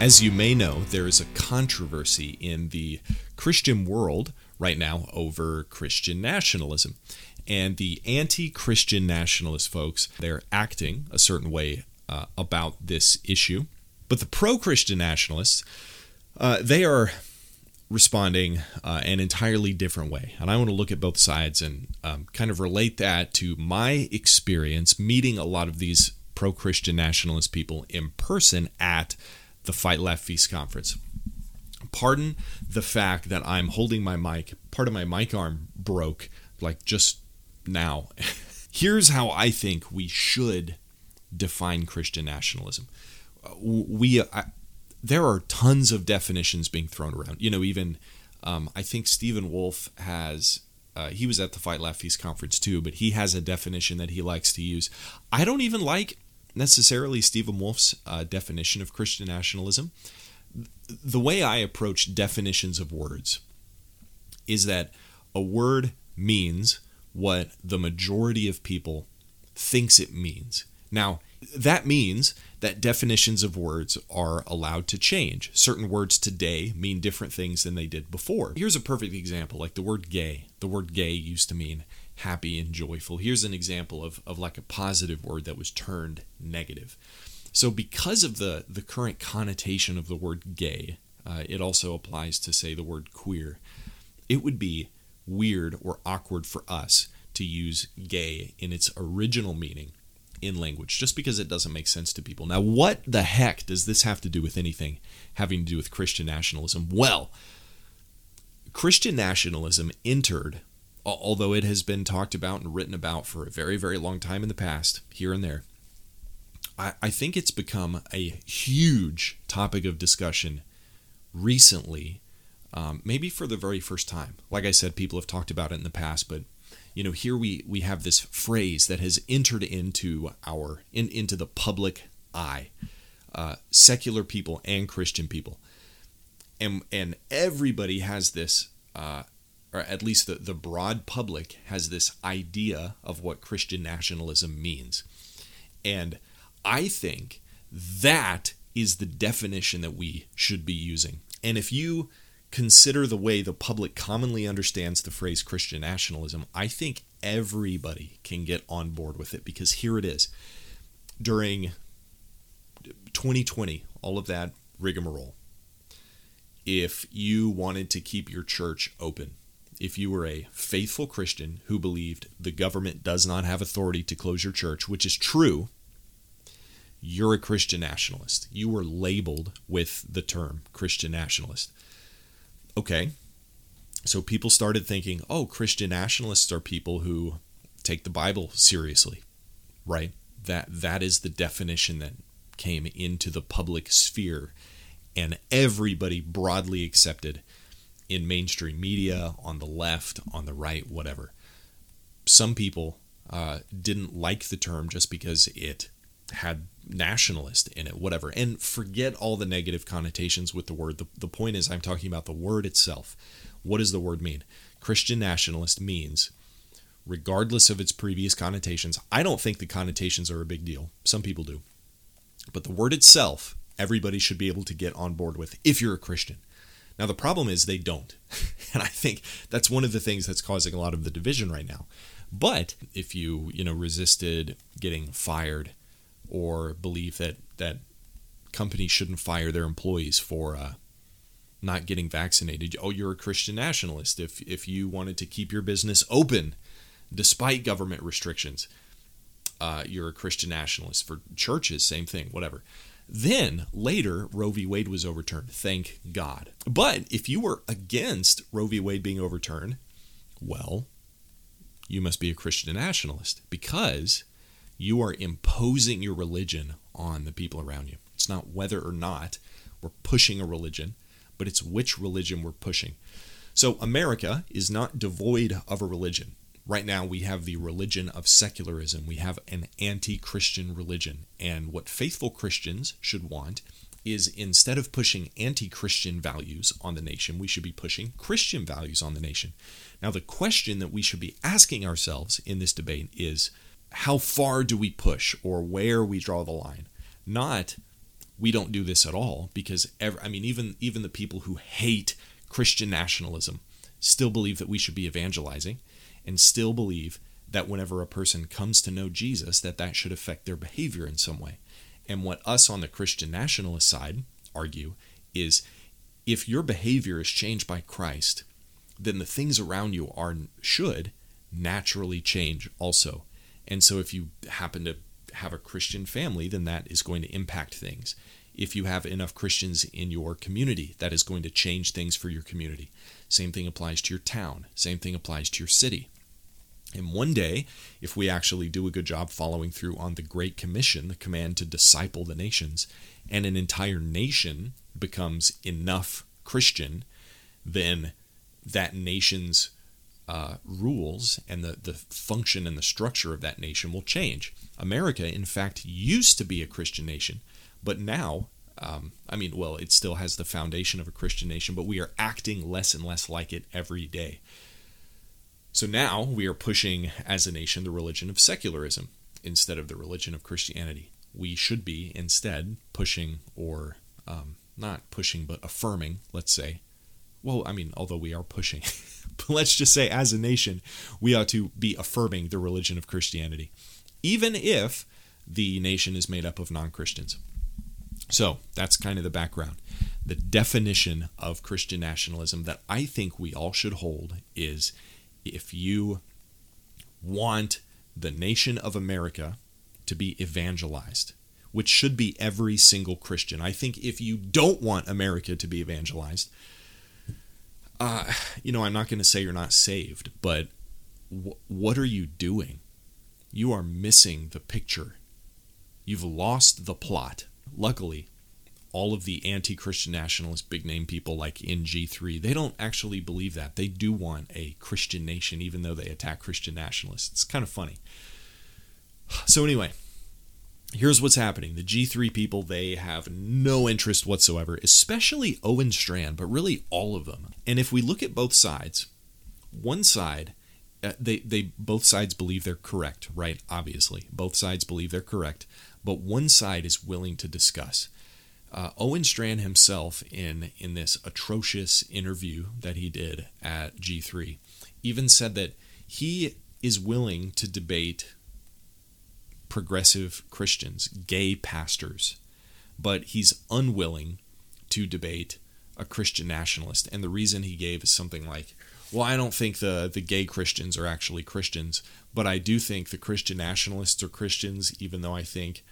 As you may know, there is a controversy in the Christian world right now over Christian nationalism. And the anti Christian nationalist folks, they're acting a certain way uh, about this issue. But the pro Christian nationalists, uh, they are responding uh, an entirely different way. And I want to look at both sides and um, kind of relate that to my experience meeting a lot of these pro Christian nationalist people in person at the Fight Laugh Feast conference. Pardon the fact that I'm holding my mic, part of my mic arm broke like just now. Here's how I think we should define Christian nationalism. We uh, there are tons of definitions being thrown around. You know, even um, I think Stephen Wolfe has uh, he was at the Fight Laugh Feast conference too, but he has a definition that he likes to use. I don't even like necessarily Stephen Wolfe's uh, definition of Christian nationalism. The way I approach definitions of words is that a word means what the majority of people thinks it means. Now, that means that definitions of words are allowed to change. Certain words today mean different things than they did before. Here's a perfect example like the word gay. The word gay used to mean happy and joyful. Here's an example of, of like a positive word that was turned negative. So, because of the, the current connotation of the word gay, uh, it also applies to, say, the word queer. It would be weird or awkward for us to use gay in its original meaning in language just because it doesn't make sense to people. Now, what the heck does this have to do with anything having to do with Christian nationalism? Well, Christian nationalism entered although it has been talked about and written about for a very, very long time in the past, here and there, I, I think it's become a huge topic of discussion recently, um, maybe for the very first time. Like I said, people have talked about it in the past, but you know, here we we have this phrase that has entered into our in, into the public eye, uh, secular people and Christian people, and and everybody has this uh, or at least the, the broad public has this idea of what Christian nationalism means. And I think that is the definition that we should be using. And if you consider the way the public commonly understands the phrase Christian nationalism, I think everybody can get on board with it because here it is. During 2020, all of that rigmarole, if you wanted to keep your church open, if you were a faithful Christian who believed the government does not have authority to close your church, which is true, you're a Christian nationalist. You were labeled with the term Christian nationalist. Okay, so people started thinking, oh, Christian nationalists are people who take the Bible seriously, right? That that is the definition that came into the public sphere, and everybody broadly accepted in mainstream media, on the left, on the right, whatever. Some people uh, didn't like the term just because it had nationalist in it, whatever. And forget all the negative connotations with the word. The, the point is, I'm talking about the word itself. What does the word mean? Christian nationalist means, regardless of its previous connotations, I don't think the connotations are a big deal. Some people do. But the word itself, everybody should be able to get on board with if you're a Christian. Now, the problem is they don't. and I think that's one of the things that's causing a lot of the division right now. But if you, you know, resisted getting fired or believe that, that companies shouldn't fire their employees for uh, not getting vaccinated, oh, you're a Christian nationalist. If, if you wanted to keep your business open despite government restrictions, uh, you're a Christian nationalist. For churches, same thing, whatever. Then later, Roe v. Wade was overturned. Thank God. But if you were against Roe v. Wade being overturned, well, you must be a Christian nationalist because you are imposing your religion on the people around you. It's not whether or not we're pushing a religion, but it's which religion we're pushing. So America is not devoid of a religion. Right now, we have the religion of secularism. We have an anti Christian religion. And what faithful Christians should want is instead of pushing anti Christian values on the nation, we should be pushing Christian values on the nation. Now, the question that we should be asking ourselves in this debate is how far do we push or where we draw the line? Not we don't do this at all because I mean even even the people who hate Christian nationalism still believe that we should be evangelizing and still believe that whenever a person comes to know Jesus that that should affect their behavior in some way. And what us on the Christian nationalist side argue is if your behavior is changed by Christ, then the things around you are should naturally change also. And so if you happen to have a Christian family, then that is going to impact things. If you have enough Christians in your community, that is going to change things for your community. Same thing applies to your town. Same thing applies to your city. And one day, if we actually do a good job following through on the Great Commission, the command to disciple the nations, and an entire nation becomes enough Christian, then that nation's uh, rules and the, the function and the structure of that nation will change. America, in fact, used to be a Christian nation, but now, um, I mean, well, it still has the foundation of a Christian nation, but we are acting less and less like it every day. So now we are pushing, as a nation, the religion of secularism instead of the religion of Christianity. We should be instead pushing, or um, not pushing, but affirming, let's say. Well, I mean, although we are pushing, but let's just say as a nation, we ought to be affirming the religion of Christianity even if the nation is made up of non Christians. So that's kind of the background. The definition of Christian nationalism that I think we all should hold is if you want the nation of America to be evangelized, which should be every single Christian. I think if you don't want America to be evangelized, uh, you know, I'm not going to say you're not saved, but w- what are you doing? you are missing the picture. You've lost the plot. Luckily, all of the anti Christian nationalist big name people like in G3, they don't actually believe that. They do want a Christian nation, even though they attack Christian nationalists. It's kind of funny. So, anyway, here's what's happening the G3 people, they have no interest whatsoever, especially Owen Strachan, but really all of them. And if we look at both sides, one side uh, they they both sides believe they're correct, right? Obviously, both sides believe they're correct, but one side is willing to discuss. Uh, Owen Strachan himself, in in this atrocious interview that he did at G3, even said that he is willing to debate progressive Christians, gay pastors, but he's unwilling to debate a Christian nationalist. And the reason he gave is something like, well, I don't think the the gay Christians are actually Christians, but I do think the Christian nationalists are Christians, even though I think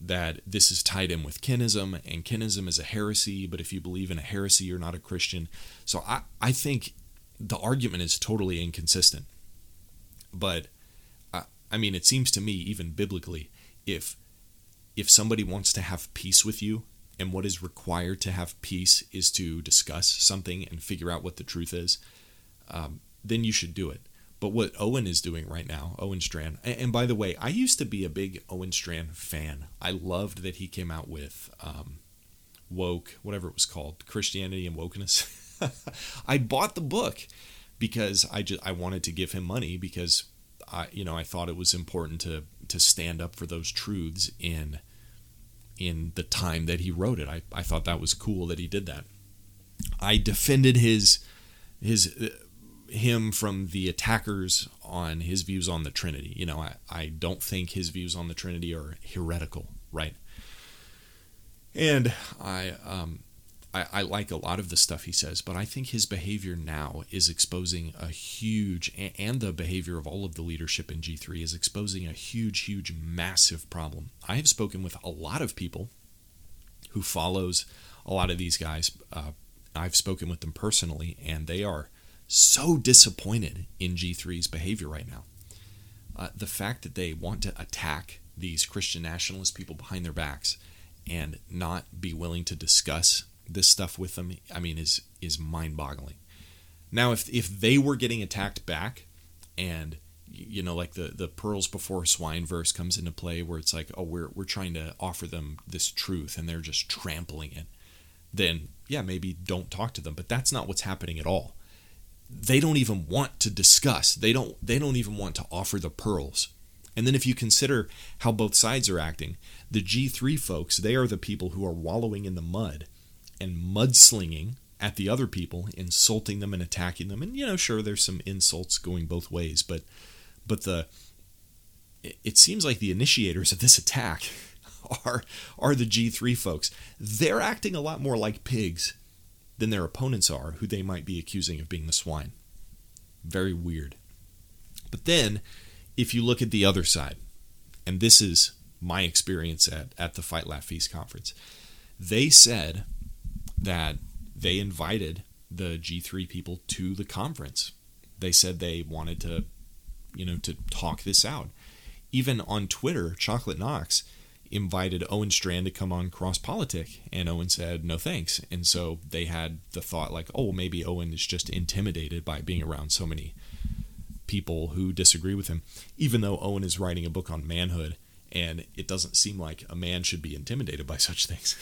that this is tied in with kinism, and kinism is a heresy, but if you believe in a heresy, you're not a Christian. So I, I think the argument is totally inconsistent. But I, I mean, it seems to me, even biblically, if if somebody wants to have peace with you, and what is required to have peace is to discuss something and figure out what the truth is, um, then you should do it. But what Owen is doing right now, Owen Strachan, and, by the way, I used to be a big Owen Strachan fan. I loved that he came out with um, woke, whatever it was called, Christianity and wokeness. I bought the book because I just I wanted to give him money because I you know I thought it was important to to stand up for those truths in in the time that he wrote it. I, I thought that was cool that he did that. I defended his his him from the attackers on his views on the Trinity. You know, I, I don't think his views on the Trinity are heretical, right? And I, um, I, I like a lot of the stuff he says, but I think his behavior now is exposing a huge, and the behavior of all of the leadership in G3 is exposing a huge, huge, massive problem. I have spoken with a lot of people who follows a lot of these guys. Uh, I've spoken with them personally, and they are so disappointed in G3's behavior right now. Uh, the fact that they want to attack these Christian nationalist people behind their backs and not be willing to discuss this stuff with them, I mean, is is mind-boggling. Now, if if they were getting attacked back, and you know, like the the pearls before swine verse comes into play, where it's like, oh, we're we're trying to offer them this truth, and they're just trampling it, then yeah, maybe don't talk to them. But that's not what's happening at all they don't even want to discuss. They don't they don't even want to offer the pearls. And then if you consider how both sides are acting, the G3 folks, they are the people who are wallowing in the mud and mudslinging at the other people, insulting them and attacking them. And you know, sure there's some insults going both ways, but but the it seems like the initiators of this attack are are the G3 folks. They're acting a lot more like pigs than their opponents are, who they might be accusing of being the swine. Very weird. But then, if you look at the other side, and this is my experience at, at the Fight Laugh Feast conference, they said that they invited the G3 people to the conference. They said they wanted to, you know, to talk this out. Even on Twitter, Chocolate Knox invited Owen Strachan to come on Cross Politic, and Owen said no thanks. And so they had the thought like, oh, maybe Owen is just intimidated by being around so many people who disagree with him, even though Owen is writing a book on manhood, and it doesn't seem like a man should be intimidated by such things.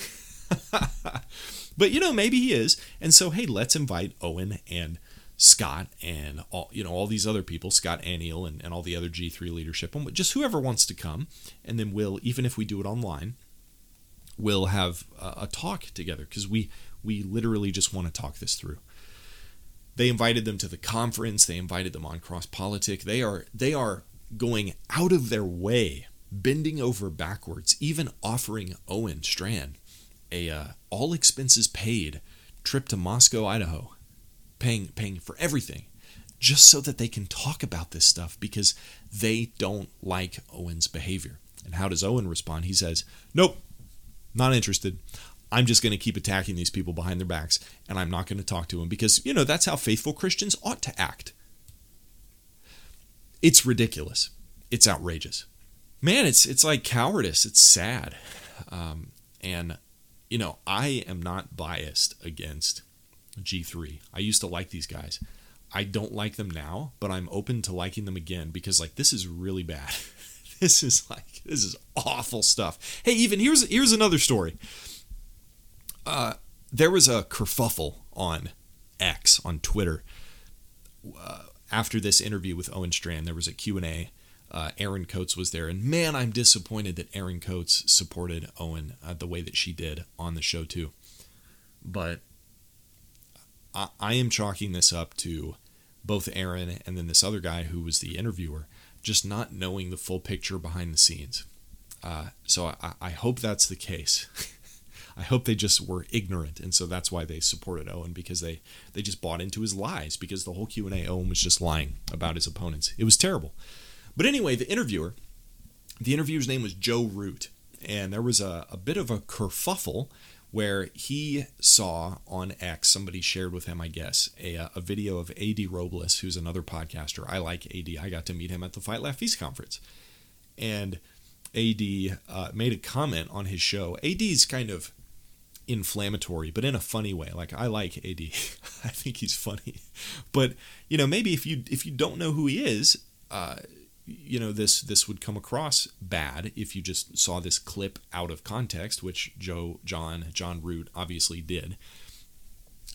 but you know, maybe he is. And so, hey, let's invite Owen and Scott and all you know all these other people, Scott Aniol and, and all the other G3 leadership, and just whoever wants to come, and then we'll even if we do it online, we'll have a, a talk together because we we literally just want to talk this through. They invited them to the conference. They invited them on Cross Politic. They are they are going out of their way, bending over backwards, even offering Owen Strachan a uh, all expenses paid trip to Moscow, Idaho, paying paying for everything, just so that they can talk about this stuff because they don't like Owen's behavior. And how does Owen respond? He says, "Nope, not interested. I'm just going to keep attacking these people behind their backs, and I'm not going to talk to them because you know that's how faithful Christians ought to act." It's ridiculous. It's outrageous. Man, it's it's like cowardice. It's sad. Um, and you know, I am not biased against G3. I used to like these guys. I don't like them now, but I'm open to liking them again because like this is really bad. this is like this is awful stuff. Hey, even here's here's another story. Uh, there was a kerfuffle on X on Twitter uh, after this interview with Owen Strachan. There was a Q and A uh, Aaron Coates was there. And man, I'm disappointed that Aaron Coates supported Owen uh, the way that she did on the show, too. But I, am chalking this up to both Aaron and then this other guy who was the interviewer just not knowing the full picture behind the scenes. Uh, so I, I hope that's the case. I hope they just were ignorant, and so that's why they supported Owen because they they just bought into his lies because the whole Q and A Owen was just lying about his opponents. It was terrible. But anyway, the interviewer, the interviewer's name was Joe Root, and there was a, a bit of a kerfuffle where he saw on X, somebody shared with him, I guess, a, a video of AD Robles, who's another podcaster. I like AD. I got to meet him at the Fight Laugh Feast conference. And AD uh, made a comment on his show. AD's kind of inflammatory, but in a funny way. Like I like AD. I think he's funny. But you know, maybe if you if you don't know who he is, uh, you know this this would come across bad if you just saw this clip out of context which joe john john root obviously did.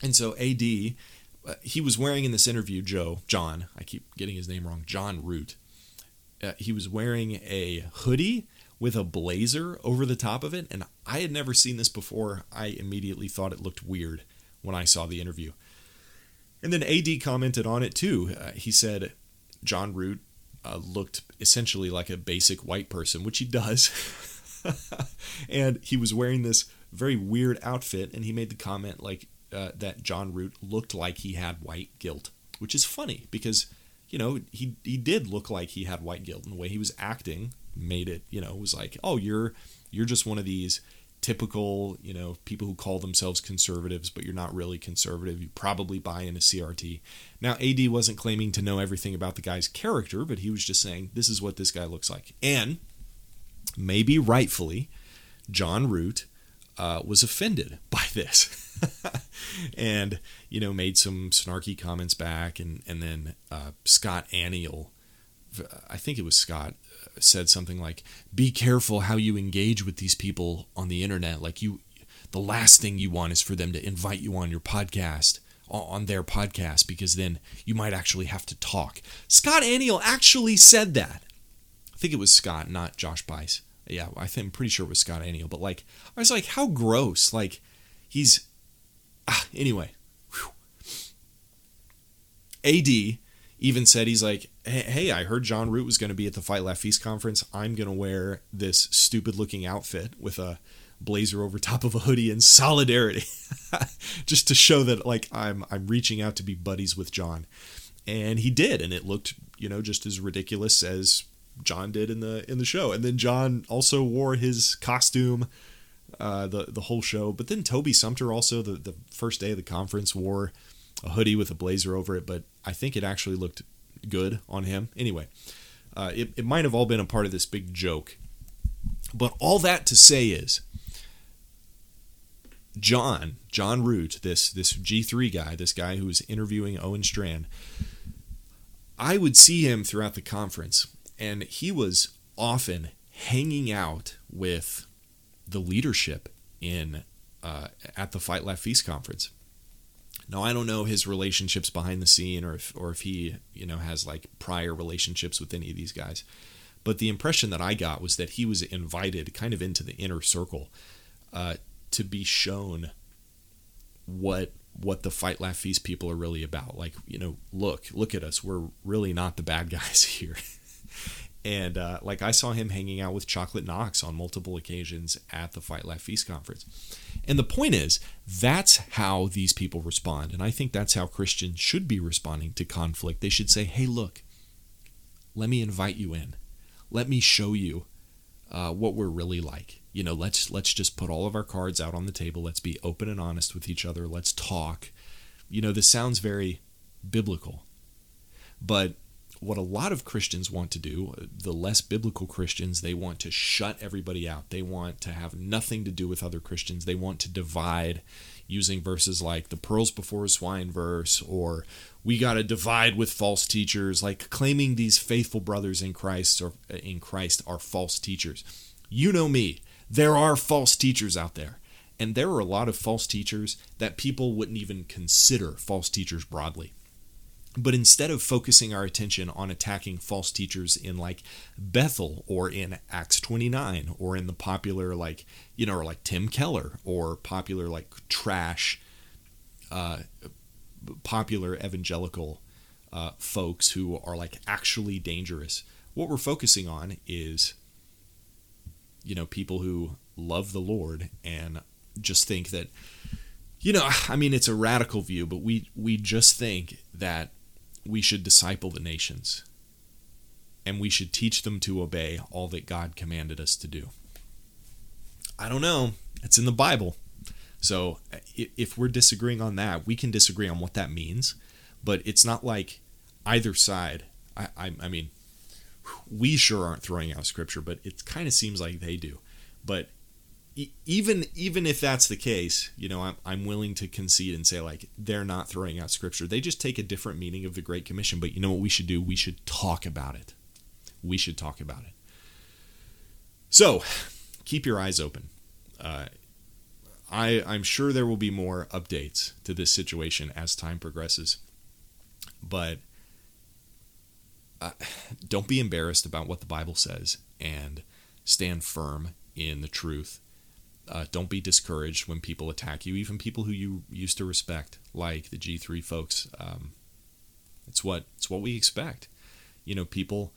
And so ad uh, he was wearing in this interview joe john i keep getting his name wrong john root uh, he was wearing a hoodie with a blazer over the top of it and i had never seen this before. I immediately thought it looked weird when i saw the interview. And then ad commented on it too. Uh, he said john root uh, looked essentially like a basic white person, which he does. and he was wearing this very weird outfit, and he made the comment like uh, that John Root looked like he had white guilt, which is funny because you know he he did look like he had white guilt, and the way he was acting made it you know was like oh you're you're just one of these typical, you know, people who call themselves conservatives, but you're not really conservative. You probably buy in a CRT. Now, AD wasn't claiming to know everything about the guy's character, but he was just saying, this is what this guy looks like. And maybe rightfully, John Root uh, was offended by this. and, you know, made some snarky comments back. And, and then uh, Scott Aniol, I think it was Scott, said something like, "Be careful how you engage with these people on the internet. Like you, the last thing you want is for them to invite you on your podcast." on their podcast because then you might actually have to talk. Scott Aniol actually said that. I think it was Scott, not Josh Buice. Yeah, I think I'm pretty sure it was Scott Aniol. But like, I was like, how gross! Like, he's ah, anyway. Whew. AD even said he's like, hey, I heard John Root was going to be at the Fight Laugh Feast conference. I'm going to wear this stupid looking outfit with a blazer over top of a hoodie in solidarity, just to show that like I'm I'm reaching out to be buddies with John, and he did, and it looked you know just as ridiculous as John did in the in the show, and then John also wore his costume. Uh, the the whole show, but then Toby Sumpter also the, the first day of the conference wore a hoodie with a blazer over it, but I think it actually looked good on him. Anyway, uh, it, it might have all been a part of this big joke. But all that to say is, John, John Root, this this G3 guy, this guy who was interviewing Owen Strachan, I would see him throughout the conference, and he was often hanging out with the leadership in uh, at the Fight Laugh Feast conference. Now I don't know his relationships behind the scene or if or if he, you know, has like prior relationships with any of these guys. But the impression that I got was that he was invited kind of into the inner circle uh, to be shown what what the fight laugh feast people are really about. Like, you know, look, look at us. We're really not the bad guys here. And uh, like I saw him hanging out with Chocolate Knox on multiple occasions at the Fight Laugh Feast conference. And the point is, that's how these people respond. And I think that's how Christians should be responding to conflict. They should say, hey, look, let me invite you in. Let me show you uh, what we're really like. You know, let's let's just put all of our cards out on the table. Let's be open and honest with each other. Let's talk. You know, this sounds very biblical, but what a lot of Christians want to do, uh, the less biblical Christians, they want to shut everybody out. They want to have nothing to do with other Christians. They want to divide using verses like the pearls before swine verse or we got to divide with false teachers, like claiming these faithful brothers in Christ or uh, in Christ are false teachers. You know me. There are false teachers out there. And there are a lot of false teachers that people wouldn't even consider false teachers broadly. But instead of focusing our attention on attacking false teachers in like Bethel or in Acts 29 or in the popular like, you know, or like Tim Keller or popular like trash, uh, popular evangelical uh, folks who are like actually dangerous, what we're focusing on is, you know, people who love the Lord and just think that, you know, I mean, it's a radical view, but we we just think that we should disciple the nations and we should teach them to obey all that God commanded us to do. I don't know. It's in the Bible. So if we're disagreeing on that, we can disagree on what that means, but it's not like either side. I, I, I mean, we sure aren't throwing out scripture, but it kind of seems like they do. But even even if that's the case, you know, I'm, I'm willing to concede and say like they're not throwing out scripture. They just take a different meaning of the Great Commission. But you know what we should do? We should talk about it. We should talk about it. So, keep your eyes open. Uh, I I'm sure there will be more updates to this situation as time progresses, but uh, don't be embarrassed about what the Bible says and stand firm in the truth uh, don't be discouraged when people attack you, even people who you used to respect, like the G3 folks. Um, it's what it's what we expect. You know, people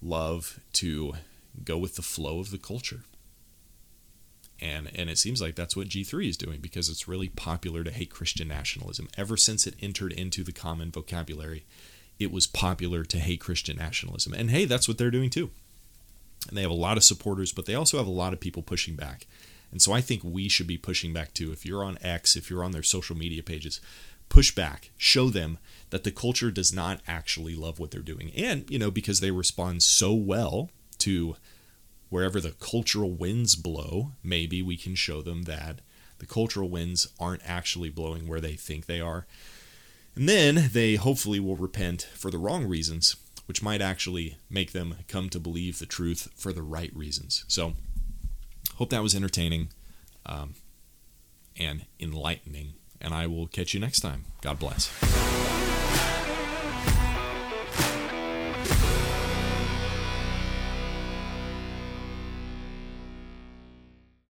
love to go with the flow of the culture. And, and it seems like that's what G3 is doing because it's really popular to hate Christian nationalism. Ever since it entered into the common vocabulary, it was popular to hate Christian nationalism. And hey, that's what they're doing too. And they have a lot of supporters, but they also have a lot of people pushing back. And so I think we should be pushing back too. If you're on X, if you're on their social media pages, push back, show them that the culture does not actually love what they're doing. And, you know, because they respond so well to wherever the cultural winds blow, maybe we can show them that the cultural winds aren't actually blowing where they think they are. And then they hopefully will repent for the wrong reasons, which might actually make them come to believe the truth for the right reasons. So, hope that was entertaining um, and enlightening. And I will catch you next time. God bless.